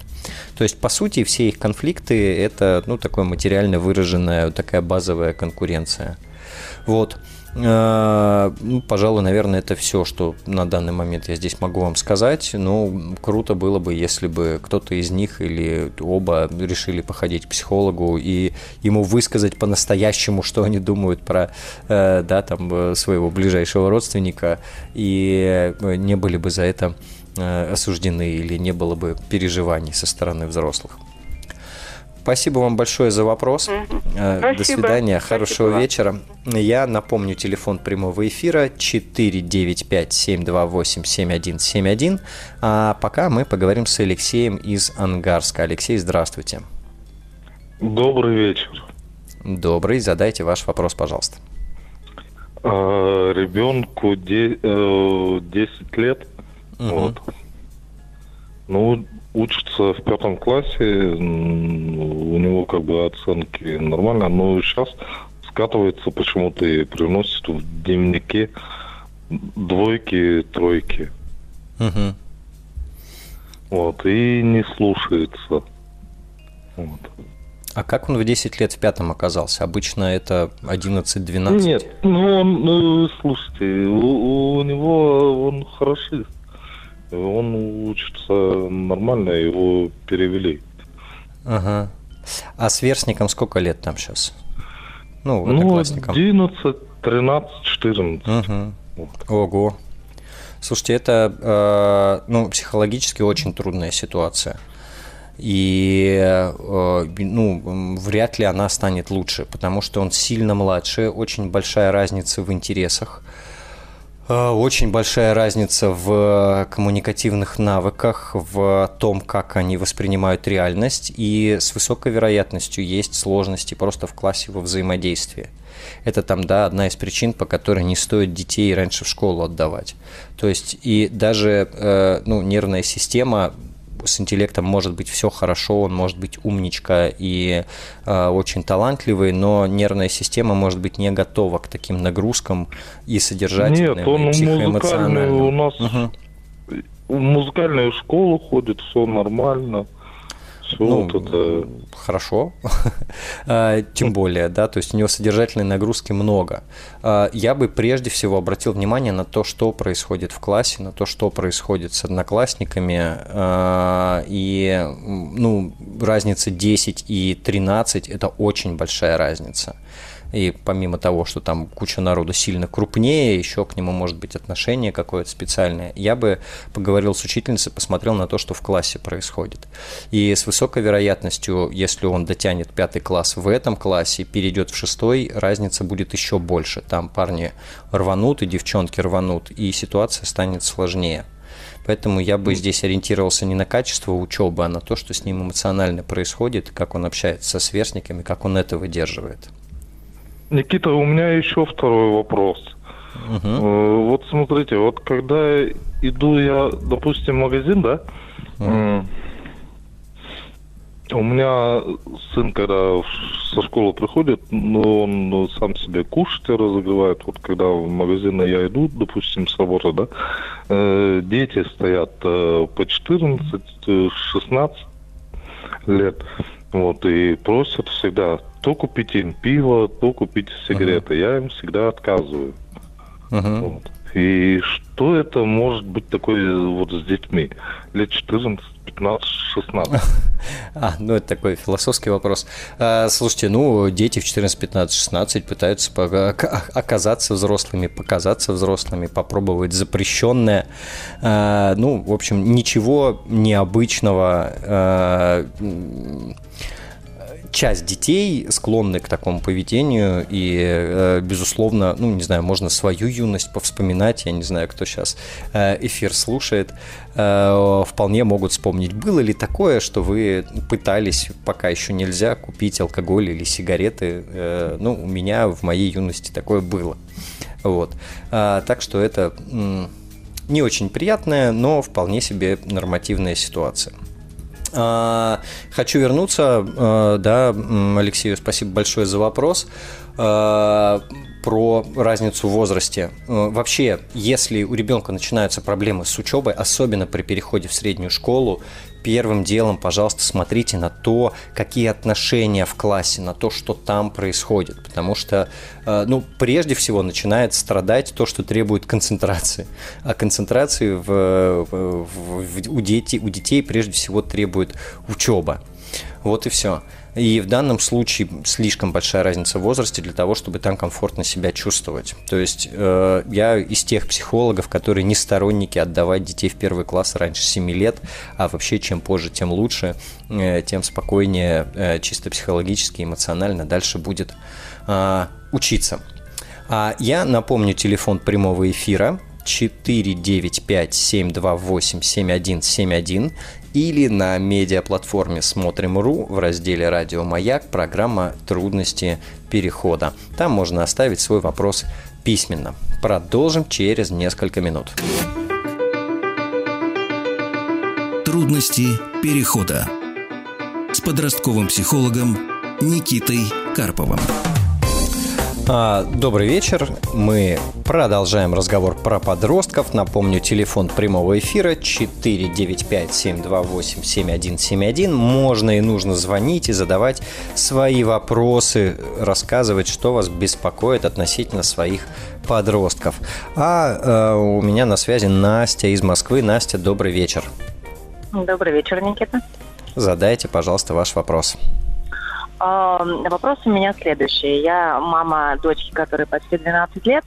То есть, по сути, все их конфликты – это ну, такое материально выраженная, такая базовая конкуренция. Вот. А, ну, пожалуй, наверное, это все, что на данный момент я здесь могу вам сказать. Ну, круто было бы, если бы кто-то из них или оба решили походить к психологу и ему высказать по-настоящему, что они думают про, э, да, там, своего ближайшего родственника, и не были бы за это э, осуждены или не было бы переживаний со стороны взрослых. Спасибо вам большое за вопрос. Угу. До свидания, Спасибо хорошего вам. вечера. Я напомню телефон прямого эфира 495-728-7171. А пока мы поговорим с Алексеем из Ангарска. Алексей, здравствуйте. Добрый вечер. Добрый. Задайте ваш вопрос, пожалуйста. А, ребенку 10 э, лет. Угу. Вот. Ну, учится в пятом классе, у него как бы оценки нормально, но сейчас скатывается почему-то и приносит в дневнике двойки, тройки. Угу. Вот, и не слушается. Вот. А как он в 10 лет в пятом оказался? Обычно это 11-12? Нет, ну он, ну, слушайте, у, у него он хорошист. Он учится нормально, его перевели. Ага. А сверстникам сколько лет там сейчас? Ну, ну 11, 13, 14. Угу. Вот. Ого. Слушайте, это э, ну, психологически очень трудная ситуация. И э, ну, вряд ли она станет лучше, потому что он сильно младше, очень большая разница в интересах. Э, очень большая разница в коммуникативных навыках, в том, как они воспринимают реальность, и с высокой вероятностью есть сложности просто в классе во взаимодействии. Это там, да, одна из причин, по которой не стоит детей раньше в школу отдавать. То есть и даже э, ну, нервная система с интеллектом может быть все хорошо, он может быть умничка и э, очень талантливый, но нервная система может быть не готова к таким нагрузкам и содержательным, Нет, он и психоэмоциональным. У нас угу. в музыкальную школу ходит, все нормально. Ну, [laughs] вот это... Хорошо, а, тем более, да, то есть у него содержательной нагрузки много. А, я бы прежде всего обратил внимание на то, что происходит в классе, на то, что происходит с одноклассниками, и, ну, разница 10 и 13 – это очень большая разница. И помимо того, что там куча народу сильно крупнее, еще к нему может быть отношение какое-то специальное, я бы поговорил с учительницей, посмотрел на то, что в классе происходит. И с высокой вероятностью, если он дотянет пятый класс в этом классе, перейдет в шестой, разница будет еще больше. Там парни рванут и девчонки рванут, и ситуация станет сложнее. Поэтому я бы здесь ориентировался не на качество учебы, а на то, что с ним эмоционально происходит, как он общается со сверстниками, как он это выдерживает. Никита, у меня еще второй вопрос. Угу. Вот смотрите, вот когда иду я, допустим, в магазин, да, угу. у меня сын, когда со школы приходит, ну, он сам себе кушать разогревает. Вот когда в магазин я иду, допустим, с работы, да, э, дети стоят э, по 14-16 лет, вот, и просят всегда то купить им пиво, то купить сигареты. Uh-huh. Я им всегда отказываю. Uh-huh. Вот. И что это может быть такое вот с детьми? Лет 14, 15, 16. А, ну это такой философский вопрос. А, слушайте, ну дети в 14, 15, 16 пытаются оказаться взрослыми, показаться взрослыми, попробовать запрещенное. А, ну, в общем, ничего необычного а, часть детей склонны к такому поведению, и, э, безусловно, ну, не знаю, можно свою юность повспоминать, я не знаю, кто сейчас э, эфир слушает, э, вполне могут вспомнить, было ли такое, что вы пытались, пока еще нельзя, купить алкоголь или сигареты, ну, у меня в моей юности такое было, вот, так что это не очень приятная, но вполне себе нормативная ситуация. А, хочу вернуться, а, да, Алексею, спасибо большое за вопрос. А, про разницу в возрасте. Вообще, если у ребенка начинаются проблемы с учебой, особенно при переходе в среднюю школу, первым делом, пожалуйста, смотрите на то, какие отношения в классе, на то, что там происходит. Потому что, э, ну, прежде всего начинает страдать то, что требует концентрации. А концентрации в, в, в, у, детей, у детей прежде всего требует учеба. Вот и все. И в данном случае слишком большая разница в возрасте для того, чтобы там комфортно себя чувствовать. То есть э, я из тех психологов, которые не сторонники отдавать детей в первый класс раньше 7 лет, а вообще чем позже, тем лучше, э, тем спокойнее, э, чисто психологически, эмоционально дальше будет учиться. А я напомню телефон прямого эфира 495 728 7171 или на медиаплатформе «Смотрим.ру» в разделе «Радио Маяк» программа «Трудности перехода». Там можно оставить свой вопрос письменно. Продолжим через несколько минут. Трудности перехода с подростковым психологом Никитой Карповым. А, добрый вечер. Мы продолжаем разговор про подростков. Напомню, телефон прямого эфира 495-728-7171. Можно и нужно звонить и задавать свои вопросы, рассказывать, что вас беспокоит относительно своих подростков. А э, у меня на связи Настя из Москвы. Настя, добрый вечер. Добрый вечер, Никита. Задайте, пожалуйста, ваш вопрос. Вопрос у меня следующий. Я мама дочки, которой почти 12 лет.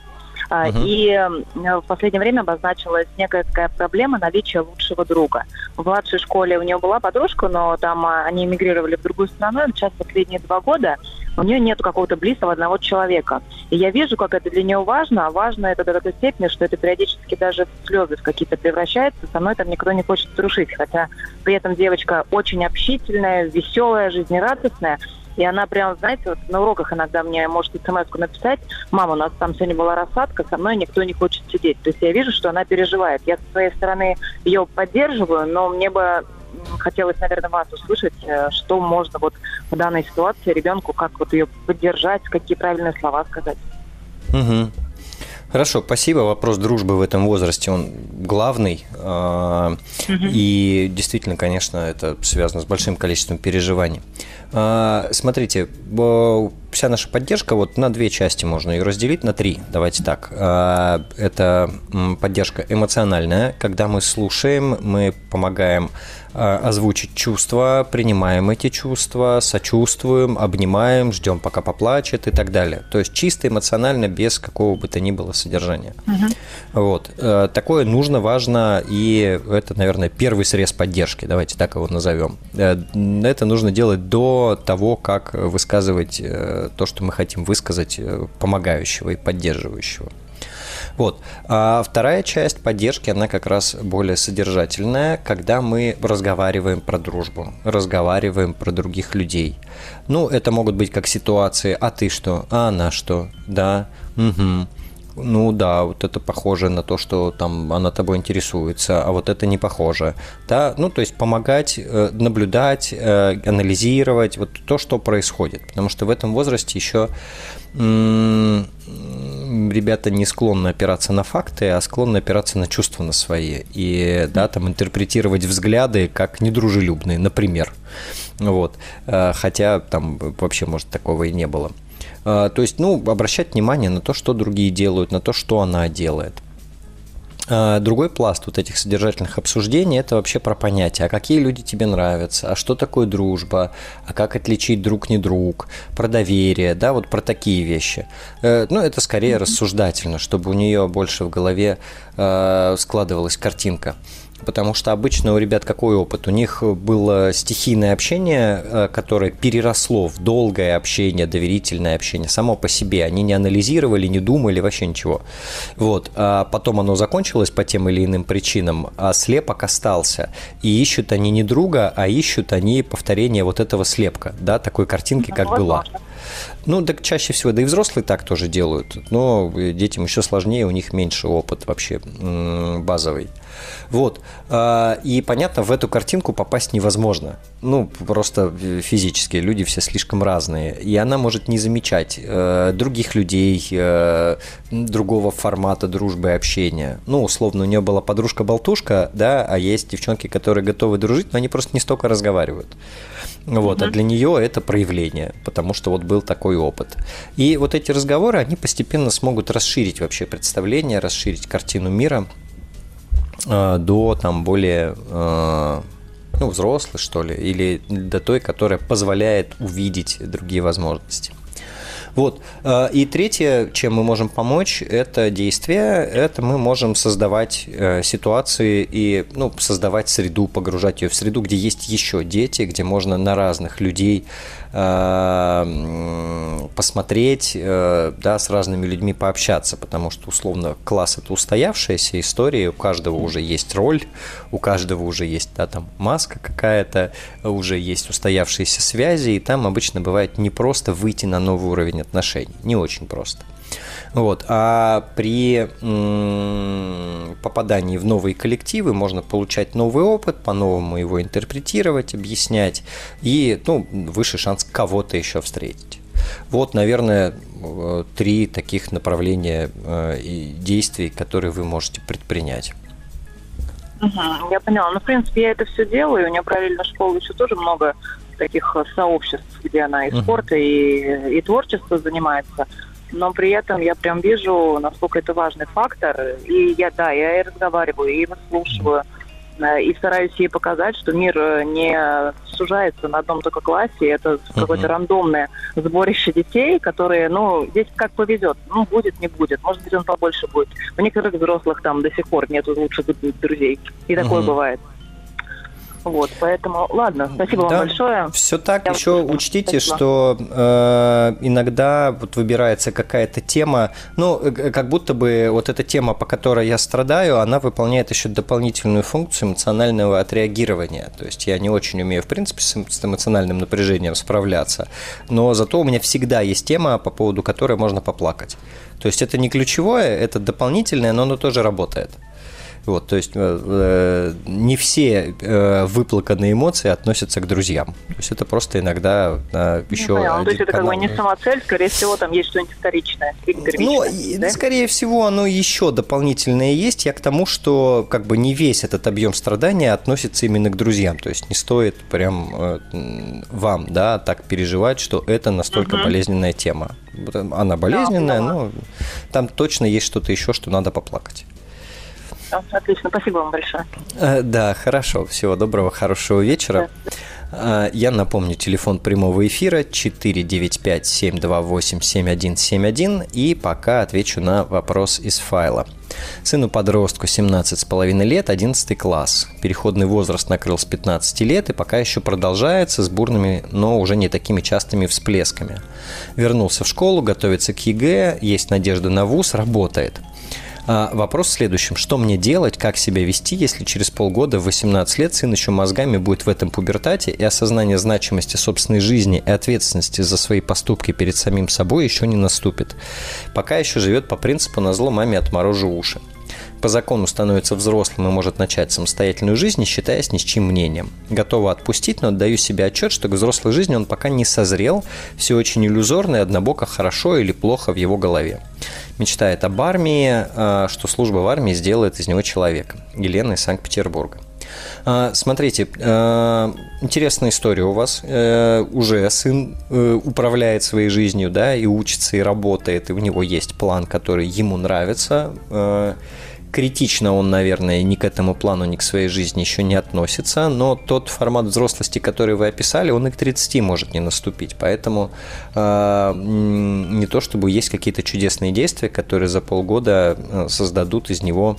Uh-huh. И в последнее время обозначилась некая такая проблема наличия лучшего друга. В младшей школе у нее была подружка, но там а, они эмигрировали в другую страну, и сейчас последние два года у нее нет какого-то близкого одного человека. И я вижу, как это для нее важно, а важно это до такой степени, что это периодически даже в слезы в какие-то превращается. Со мной там никто не хочет дружить, хотя при этом девочка очень общительная, веселая, жизнерадостная. И она прям, знаете, вот на уроках иногда мне может смс написать, мама, у нас там сегодня была рассадка, со мной никто не хочет сидеть. То есть я вижу, что она переживает. Я со своей стороны ее поддерживаю, но мне бы хотелось, наверное, вас услышать, э, что можно вот в данной ситуации ребенку, как вот ее поддержать, какие правильные слова сказать. Угу. Хорошо, спасибо. Вопрос дружбы в этом возрасте, он главный. Угу. И действительно, конечно, это связано с большим количеством переживаний. А, смотрите, вся наша поддержка, вот на две части можно ее разделить, на три, давайте так. А, это поддержка эмоциональная, когда мы слушаем, мы помогаем а, озвучить чувства, принимаем эти чувства, сочувствуем, обнимаем, ждем, пока поплачет и так далее. То есть чисто эмоционально, без какого бы то ни было содержания. Угу. Вот. Такое нужно, важно, и это, наверное, первый срез поддержки, давайте так его назовем. Э, это нужно делать до того, как высказывать э, то, что мы хотим высказать, э, помогающего и поддерживающего. Вот. А вторая часть поддержки, она как раз более содержательная, когда мы разговариваем про дружбу, разговариваем про других людей. Ну, это могут быть как ситуации «а ты что?», «а она что?», «да?», «угу», ну да, вот это похоже на то, что там она тобой интересуется, а вот это не похоже. Да, ну то есть помогать, э, наблюдать, э, анализировать вот то, что происходит. Потому что в этом возрасте еще ребята не склонны опираться на факты, а склонны опираться на чувства на свои. И да, там интерпретировать взгляды как недружелюбные, например. Вот. Э, хотя там вообще, может, такого и не было. А, то есть, ну, обращать внимание на то, что другие делают, на то, что она делает. А, другой пласт вот этих содержательных обсуждений – это вообще про понятия, а какие люди тебе нравятся, а что такое дружба, а как отличить друг не друг, про доверие, да, вот про такие вещи. Э, ну, это скорее рассуждательно, чтобы у нее больше в голове э, складывалась картинка потому что обычно у ребят какой опыт? У них было стихийное общение, э, которое переросло в долгое общение, доверительное общение само по себе. Они не анализировали, не думали, вообще ничего. Вот. А потом оно закончилось по тем или иным причинам, а слепок остался. И ищут они не друга, а ищут они повторение вот этого слепка, да, такой картинки, как была. Ну, так чаще всего, да и взрослые так тоже делают, но детям еще сложнее, у них меньше опыт вообще базовый. Вот. А, и понятно, в эту картинку попасть невозможно. Ну, просто физически. Люди все слишком разные. И она может не замечать э, других людей, э, другого формата дружбы и общения. Ну, условно, у нее была подружка-болтушка, да, а есть девчонки, которые готовы дружить, но они просто не столько разговаривают. Вот, mm-hmm. а для нее это проявление, потому что вот был такой опыт. И вот эти разговоры, они постепенно смогут расширить вообще представление, расширить картину мира э, до там более э, ну, взрослой, что ли, или до той, которая позволяет увидеть другие возможности. Вот. Э, и третье, чем мы можем помочь, это действие. Это мы можем создавать э, ситуации и ну, создавать среду, погружать ее в среду, где есть еще дети, где можно на разных людей посмотреть, э, да, с разными людьми пообщаться, потому что, условно, класс – это устоявшаяся история, у каждого уже есть роль, у каждого уже есть, да, там, маска какая-то, уже есть устоявшиеся связи, и там обычно бывает не просто выйти на новый уровень отношений, не очень просто. Вот. А при попадании в новые коллективы можно получать новый опыт, по-новому его интерпретировать, объяснять, и ну, выше шанс кого-то еще встретить. Вот, наверное, э, три таких направления э, и действий, которые вы можете предпринять. Угу, я поняла. Ну, в принципе, я это все делаю. У меня параллельно школа еще тоже много таких э, сообществ, где она и спорта, угу. и, и творчество занимается но при этом я прям вижу, насколько это важный фактор. И я, да, я и разговариваю, и выслушиваю, э, и стараюсь ей показать, что мир э, не сужается на одном только классе, это uh-huh. какое-то рандомное сборище детей, которые, ну, здесь как повезет, ну, будет, не будет, может быть, он побольше будет. У некоторых взрослых там до сих пор нет лучших друзей, и такое uh-huh. бывает. Вот, поэтому, ладно, спасибо да, вам большое. Все так. Я Еще вот учтите, спасибо. что э, иногда вот выбирается какая-то тема, ну, э, как будто бы вот эта тема, по которой я страдаю, она выполняет еще дополнительную функцию эмоционального отреагирования. То есть я не очень умею, в принципе, с эмоциональным напряжением справляться, но зато у меня всегда есть тема, по поводу которой можно поплакать. То есть это не ключевое, это дополнительное, но оно тоже работает. Вот, то есть э, э, не все э, выплаканные эмоции относятся к друзьям. То есть это просто иногда э, еще. Ну, ну, то есть это канал. как бы не самоцель, скорее всего, там есть что-нибудь вторичное. Ну, да? скорее всего, оно еще дополнительное есть. Я к тому, что как бы не весь этот объем страдания относится именно к друзьям. То есть не стоит прям э, вам, да, так переживать, что это настолько угу. болезненная тема. Она болезненная, да, но там точно есть что-то еще, что надо поплакать. Отлично, спасибо вам большое. Э, да, хорошо. Всего доброго, хорошего вечера. Да. Э, я напомню, телефон прямого эфира 495-728-7171 и пока отвечу на вопрос из файла. Сыну подростку 17,5 лет, 11 класс. Переходный возраст накрыл с 15 лет и пока еще продолжается с бурными, но уже не такими частыми всплесками. Вернулся в школу, готовится к ЕГЭ, есть надежда на ВУЗ, работает. А, вопрос в следующем. Что мне делать, как себя вести, если через полгода, в 18 лет, сын еще мозгами будет в этом пубертате, и осознание значимости собственной жизни и ответственности за свои поступки перед самим собой еще не наступит. Пока еще живет по принципу «на зло маме отморожу уши» по закону становится взрослым и может начать самостоятельную жизнь, не считаясь ни с чьим мнением. Готова отпустить, но отдаю себе отчет, что к взрослой жизни он пока не созрел, все очень иллюзорно и однобоко хорошо или плохо в его голове. Мечтает об армии, а, что служба в армии сделает из него человека. Елена из Санкт-Петербурга. А, смотрите, а, интересная история у вас. Э, уже сын э, управляет своей жизнью, да, и учится, и работает, и у него есть план, который ему нравится критично он, наверное, ни к этому плану, ни к своей жизни еще не относится, но тот формат взрослости, который вы описали, он и к 30 может не наступить. Поэтому э, не то чтобы есть какие-то чудесные действия, которые за полгода э, создадут из него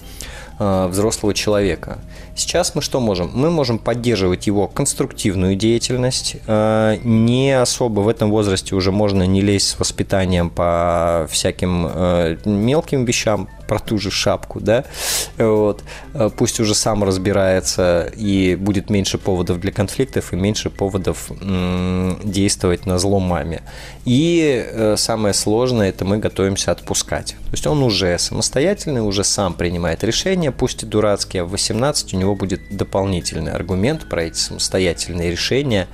Э, взрослого человека. Сейчас мы что можем? Мы можем поддерживать его конструктивную деятельность. Э, не особо в этом возрасте уже можно не лезть с воспитанием по всяким э, мелким вещам, про ту же шапку, да, Вот. Э, пусть уже сам разбирается, и будет меньше поводов для конфликтов, и меньше поводов действовать на зло маме. И самое сложное, это мы готовимся отпускать. То есть он уже самостоятельный, уже сам принимает решения, пусть и дурацкие, а в 18 у него будет дополнительный аргумент про эти самостоятельные решения.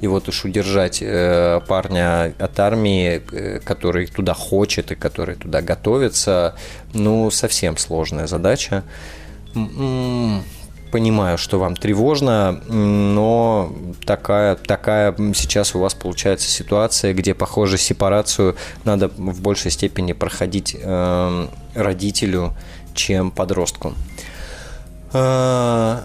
И вот уж удержать э, парня от армии, э, который туда хочет и который туда готовится, ну, совсем сложная задача. Понимаю, что вам тревожно, но такая, такая сейчас у вас получается ситуация, где, похоже, сепарацию надо в большей степени проходить э, родителю, чем подростку. Э,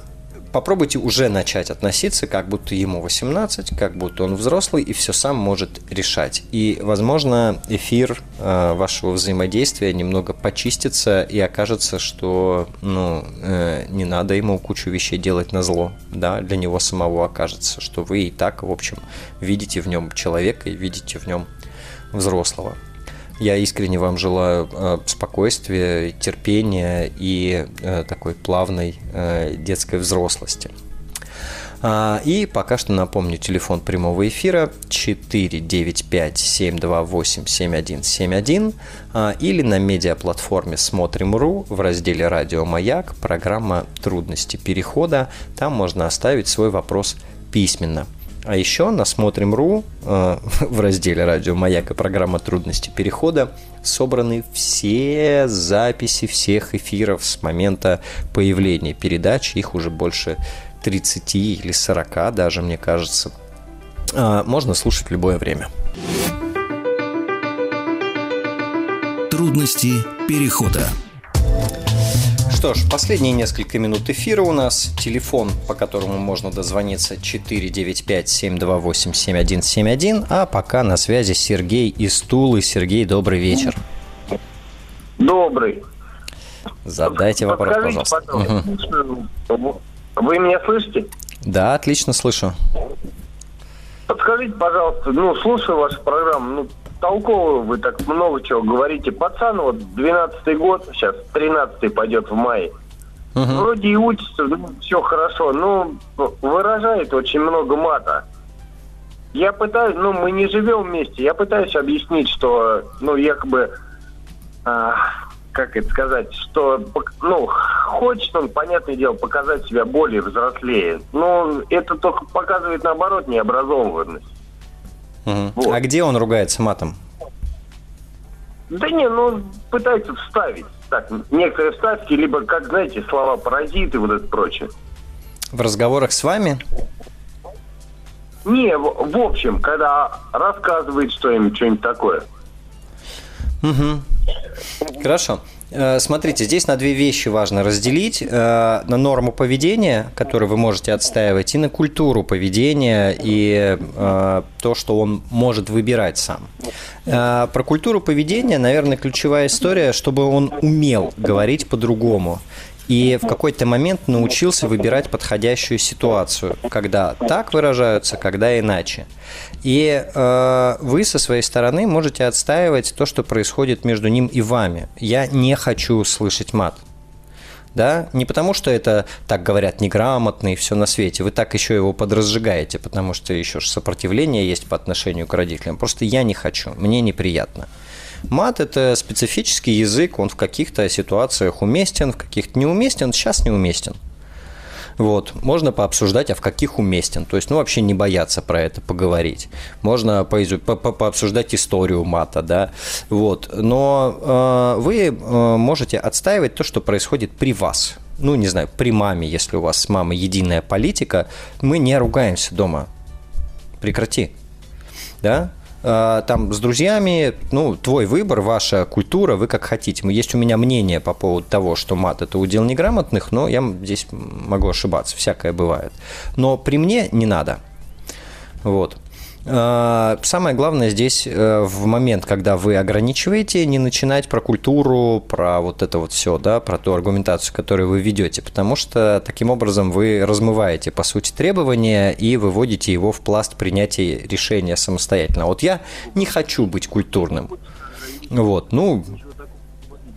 попробуйте уже начать относиться, как будто ему 18, как будто он взрослый и все сам может решать. И, возможно, эфир э, вашего взаимодействия немного почистится и окажется, что ну, э, не надо ему кучу вещей делать на зло. Да? Для него самого окажется, что вы и так, в общем, видите в нем человека и видите в нем взрослого. Я искренне вам желаю э, спокойствия, терпения и э, такой плавной э, детской взрослости. А, и пока что напомню, телефон прямого эфира 495-728-7171 а, или на медиаплатформе Смотрим.ру в разделе «Радио Маяк» программа «Трудности перехода». Там можно оставить свой вопрос письменно – а еще на Смотрим.ру э, [laughs] в разделе «Радио Маяк» и программа «Трудности перехода» собраны все записи всех эфиров с момента появления передач. Их уже больше 30 или 40 даже, мне кажется. Э, можно слушать в любое время. Трудности перехода. Что ж, последние несколько минут эфира у нас. Телефон, по которому можно дозвониться 495-728-7171. А пока на связи Сергей из Тулы. Сергей, добрый вечер. Добрый. Задайте вопрос, Подскажите, пожалуйста. Угу. Вы меня слышите? Да, отлично слышу. Подскажите, пожалуйста, ну, слушаю вашу программу, ну, толково вы так много чего говорите. Пацан вот 12-й год, сейчас 13-й пойдет в мае. Угу. Вроде и учится, ну, все хорошо, но выражает очень много мата. Я пытаюсь, ну, мы не живем вместе, я пытаюсь объяснить, что, ну, якобы, а, как это сказать, что, ну, хочет он, понятное дело, показать себя более взрослее. Но это только показывает, наоборот, необразованность. Угу. Вот. А где он ругается матом? Да не, ну пытается вставить. Так, некоторые вставки, либо, как знаете, слова паразиты, вот это прочее. В разговорах с вами? Не, в, в общем, когда рассказывает что-нибудь, что-нибудь такое. Угу. Хорошо. Э, смотрите, здесь на две вещи важно разделить. Э, на норму поведения, которую вы можете отстаивать, и на культуру поведения, и э, то, что он может выбирать сам. Про культуру поведения, наверное, ключевая история, чтобы он умел говорить по-другому и в какой-то момент научился выбирать подходящую ситуацию, когда так выражаются, когда иначе. И э, вы со своей стороны можете отстаивать то, что происходит между ним и вами. Я не хочу слышать мат. Да? Не потому, что это, так говорят, неграмотно и все на свете. Вы так еще его подразжигаете, потому что еще сопротивление есть по отношению к родителям. Просто я не хочу, мне неприятно. Мат – это специфический язык, он в каких-то ситуациях уместен, в каких-то неуместен, сейчас неуместен. Вот. Можно пообсуждать, а в каких уместен. То есть, ну, вообще не бояться про это поговорить. Можно поизу... по -по пообсуждать историю мата, да. Вот. Но э, вы э, можете отстаивать то, что происходит при вас. Ну, не знаю, при маме, если у вас с мамой единая политика, мы не ругаемся дома. Прекрати. Да? Э, там с друзьями, ну, твой выбор, ваша культура, вы как хотите. Есть у меня мнение по поводу того, что мат – это удел неграмотных, но я здесь могу ошибаться, всякое бывает. Но при мне не надо. Вот. Э, самое главное здесь э, в момент, когда вы ограничиваете, не начинать про культуру, про вот это вот все, да, про ту аргументацию, которую вы ведете, потому что таким образом вы размываете, по сути, требования и выводите его в пласт принятия решения самостоятельно. Вот я не хочу быть культурным. Вот, ну,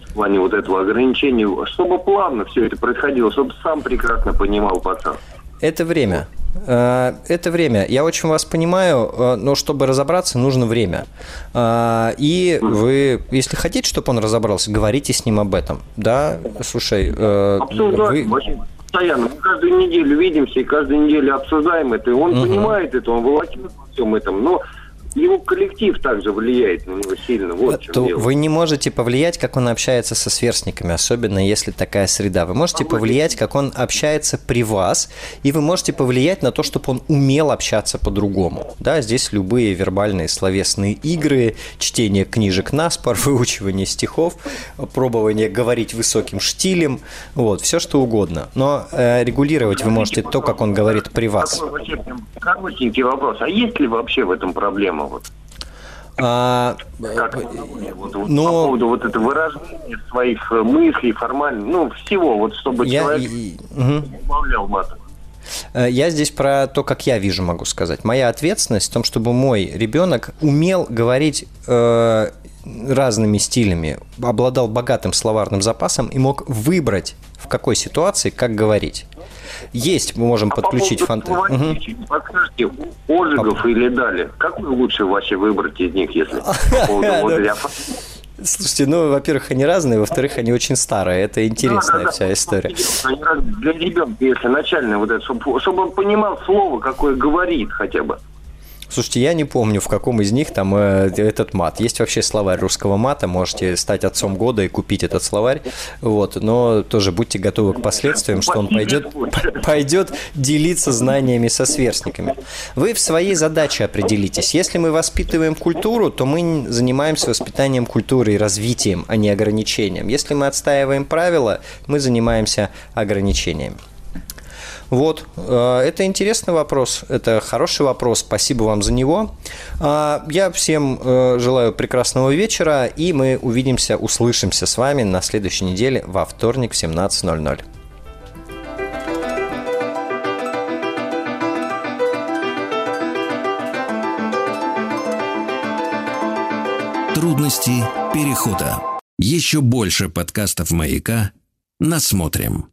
в плане вот этого ограничения, чтобы плавно все это происходило, чтобы сам прекрасно понимал пацан. Это время. Э, это время. Я очень вас понимаю, э, но чтобы разобраться, нужно время. Э, и вы, если хотите, чтобы он разобрался, говорите с ним об этом. Да, слушай, Обсуждаем, вы... постоянно. Мы каждую неделю видимся и каждую неделю обсуждаем это. И он угу. понимает это, он волокит во всем этом. Но его коллектив также влияет на него сильно. Вот то вы не можете повлиять, как он общается со сверстниками, особенно если такая среда. Вы можете повлиять, как он общается при вас, и вы можете повлиять на то, чтобы он умел общаться по-другому. Да, здесь любые вербальные словесные игры, чтение книжек на спор, [laughs] выучивание стихов, пробование говорить высоким штилем, вот, все что угодно. Но э, регулировать вы можете то, как он говорит при вас. Коротенький вопрос. А есть ли вообще в этом проблема? Вот. А, как, вот, вот, но... По поводу вот это выражения своих э, мыслей, формально, ну, всего, вот чтобы я... человек и... угу. убавлял матом. Э, я здесь про то, как я вижу, могу сказать. Моя ответственность в том, чтобы мой ребенок умел говорить э, разными стилями, обладал богатым словарным запасом и мог выбрать, какой ситуации, как говорить. Есть, мы можем а подключить фантазию. Угу. Подскажите, Ожегов или Дали, какой лучше вообще выбрать из них, если по [laughs] поводу Слушайте, ну, во-первых, они разные, во-вторых, они очень старые. Это интересная да, да, вся да, история. Для ребенка, если начальное вот это, чтобы, чтобы он понимал слово, какое говорит хотя бы. Слушайте, я не помню, в каком из них там э, этот мат. Есть вообще словарь русского мата, можете стать отцом года и купить этот словарь. Вот, но тоже будьте готовы к последствиям, что он пойдет, [laughs] пойдет делиться знаниями со сверстниками. Вы в своей задаче определитесь. Если мы воспитываем культуру, то мы занимаемся воспитанием культуры и развитием, а не ограничением. Если мы отстаиваем правила, мы занимаемся ограничениями. Вот, э, это интересный вопрос, это хороший вопрос, спасибо вам за него. А, я всем э, желаю прекрасного вечера, и мы увидимся, услышимся с вами на следующей неделе во вторник в 17.00. Трудности перехода. Еще больше подкастов «Маяка» насмотрим.